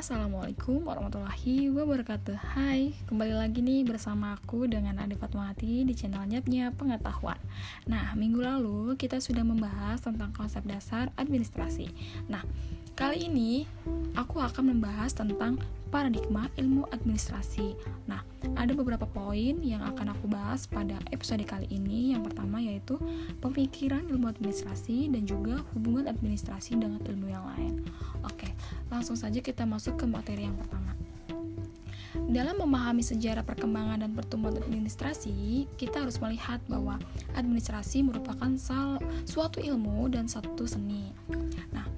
Assalamualaikum warahmatullahi wabarakatuh. Hai, kembali lagi nih bersama aku dengan Ade Fatmawati di channel Nyapnya Pengetahuan. Nah, minggu lalu kita sudah membahas tentang konsep dasar administrasi. Nah, kali ini aku akan membahas tentang paradigma ilmu administrasi Nah, ada beberapa poin yang akan aku bahas pada episode kali ini Yang pertama yaitu pemikiran ilmu administrasi dan juga hubungan administrasi dengan ilmu yang lain Oke, Langsung saja kita masuk ke materi yang pertama. Dalam memahami sejarah perkembangan dan pertumbuhan administrasi, kita harus melihat bahwa administrasi merupakan sal suatu ilmu dan satu seni. Nah,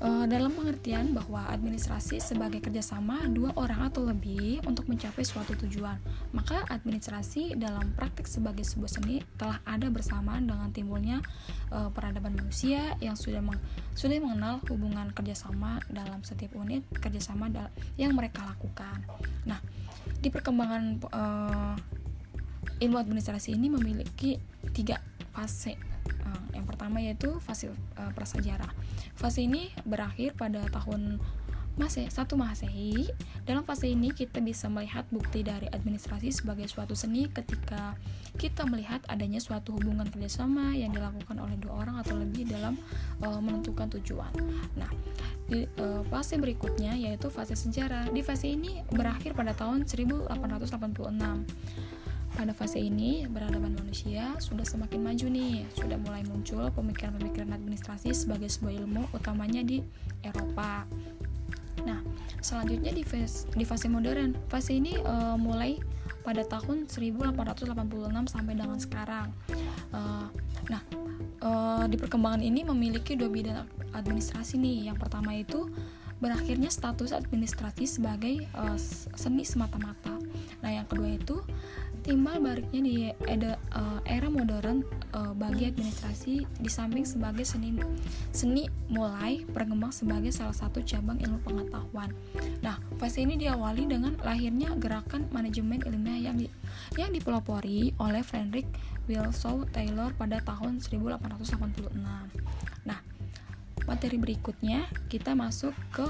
e, dalam pengertian bahwa administrasi sebagai kerjasama dua orang atau lebih untuk mencapai suatu tujuan. Maka administrasi dalam praktik sebagai sebuah seni telah ada bersamaan dengan timbulnya e, peradaban manusia yang sudah meng, sudah mengenal hubungan kerjasama dalam setiap unit kerjasama yang mereka lakukan. Nah, di perkembangan e, ilmu administrasi ini memiliki tiga fase yang pertama yaitu fase uh, prasejarah. Fase ini berakhir pada tahun Mase, satu Masehi. Dalam fase ini kita bisa melihat bukti dari administrasi sebagai suatu seni ketika kita melihat adanya suatu hubungan kerjasama yang dilakukan oleh dua orang atau lebih dalam uh, menentukan tujuan. Nah, di uh, fase berikutnya yaitu fase sejarah. Di fase ini berakhir pada tahun 1886. Pada fase ini, peradaban manusia sudah semakin maju nih, sudah mulai muncul pemikiran-pemikiran administrasi sebagai sebuah ilmu, utamanya di Eropa. Nah, selanjutnya di fase, di fase modern, fase ini uh, mulai pada tahun 1886 sampai dengan sekarang. Uh, nah, uh, di perkembangan ini memiliki dua bidang administrasi nih. Yang pertama itu berakhirnya status administrasi sebagai uh, seni semata-mata. Nah, yang kedua itu timbal baliknya di era, uh, era modern uh, bagi administrasi di samping sebagai seni seni mulai berkembang sebagai salah satu cabang ilmu pengetahuan. Nah, fase ini diawali dengan lahirnya gerakan manajemen ilmiah yang di, yang dipelopori oleh Frederick Wilson Taylor pada tahun 1886. Nah, materi berikutnya kita masuk ke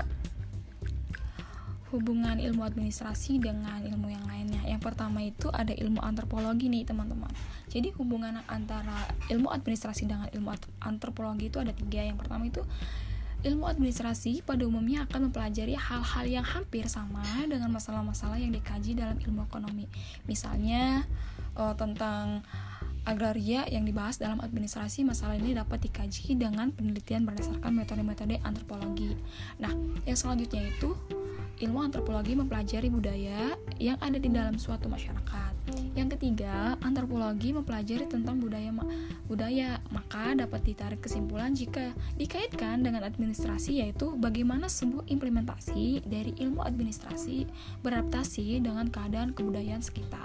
hubungan ilmu administrasi dengan ilmu yang lainnya. Yang pertama itu ada ilmu antropologi nih teman-teman. Jadi hubungan antara ilmu administrasi dengan ilmu antropologi itu ada tiga. Yang pertama itu ilmu administrasi pada umumnya akan mempelajari hal-hal yang hampir sama dengan masalah-masalah yang dikaji dalam ilmu ekonomi. Misalnya uh, tentang agraria yang dibahas dalam administrasi masalah ini dapat dikaji dengan penelitian berdasarkan metode-metode antropologi. Nah, yang selanjutnya itu ilmu antropologi mempelajari budaya yang ada di dalam suatu masyarakat. Yang ketiga, antropologi mempelajari tentang budaya budaya, maka dapat ditarik kesimpulan jika dikaitkan dengan administrasi yaitu bagaimana sebuah implementasi dari ilmu administrasi beradaptasi dengan keadaan kebudayaan sekitar.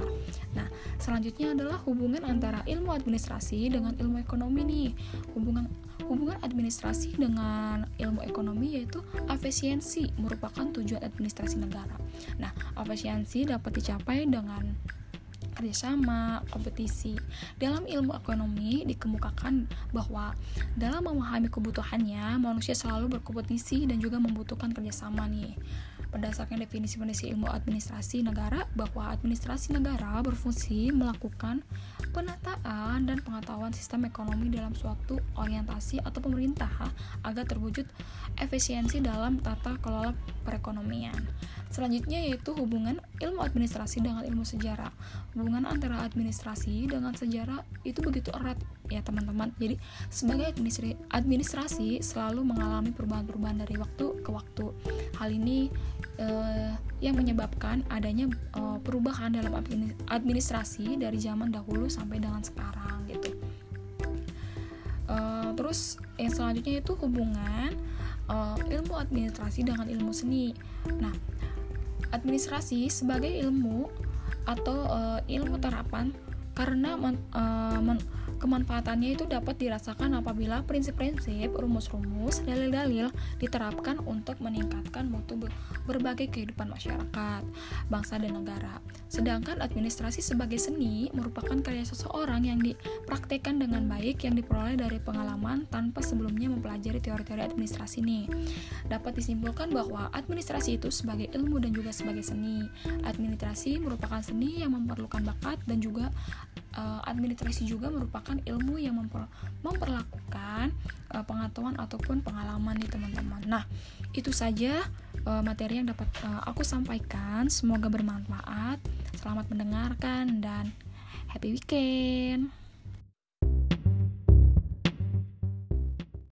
Nah, selanjutnya adalah hubungan antara ilmu administrasi dengan ilmu ekonomi nih. Hubungan Hubungan administrasi dengan ilmu ekonomi yaitu efisiensi merupakan tujuan administrasi negara. Nah, efisiensi dapat dicapai dengan kerjasama, kompetisi. Dalam ilmu ekonomi dikemukakan bahwa dalam memahami kebutuhannya, manusia selalu berkompetisi dan juga membutuhkan kerjasama nih berdasarkan definisi-definisi ilmu administrasi negara bahwa administrasi negara berfungsi melakukan penataan dan pengetahuan sistem ekonomi dalam suatu orientasi atau pemerintah agar terwujud efisiensi dalam tata kelola perekonomian. Selanjutnya yaitu hubungan ilmu administrasi dengan ilmu sejarah. Hubungan antara administrasi dengan sejarah itu begitu erat ya teman-teman. Jadi sebagai administrasi, selalu mengalami perubahan-perubahan dari waktu ke waktu. Hal ini eh, yang menyebabkan adanya eh, perubahan dalam administrasi dari zaman dahulu sampai dengan sekarang gitu. Eh, terus yang selanjutnya itu hubungan eh, ilmu administrasi dengan ilmu seni. Nah, administrasi sebagai ilmu atau uh, ilmu terapan karena men, uh, men, kemanfaatannya itu dapat dirasakan apabila prinsip-prinsip, rumus-rumus, dalil-dalil diterapkan untuk meningkatkan mutu berbagai kehidupan masyarakat, bangsa dan negara. Sedangkan administrasi sebagai seni merupakan karya seseorang yang dipraktekkan dengan baik yang diperoleh dari pengalaman tanpa sebelumnya mempelajari teori-teori administrasi nih. Dapat disimpulkan bahwa administrasi itu sebagai ilmu dan juga sebagai seni. Administrasi merupakan seni yang memerlukan bakat dan juga uh, administrasi juga merupakan ilmu yang memper, memperlakukan uh, pengetahuan ataupun pengalaman nih teman-teman. Nah, itu saja uh, materi yang dapat uh, aku sampaikan. Semoga bermanfaat. Selamat mendengarkan dan happy weekend.